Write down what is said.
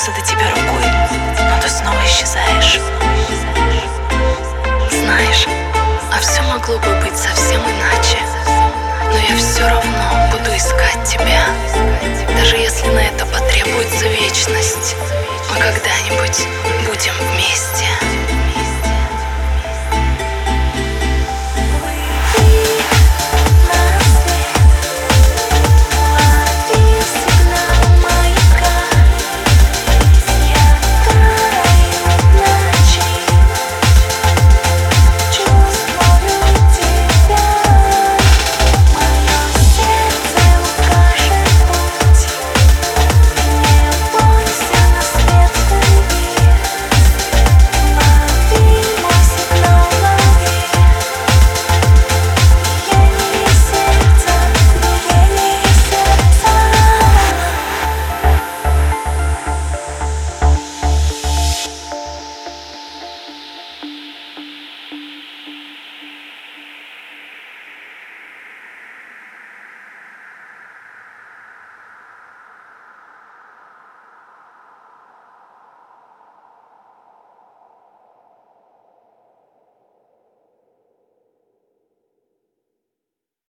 дотянуться до тебя рукой, но ты снова исчезаешь. Знаешь, а все могло бы быть совсем иначе. Но я все равно буду искать тебя, даже если на это потребуется вечность. Мы когда-нибудь будем вместе.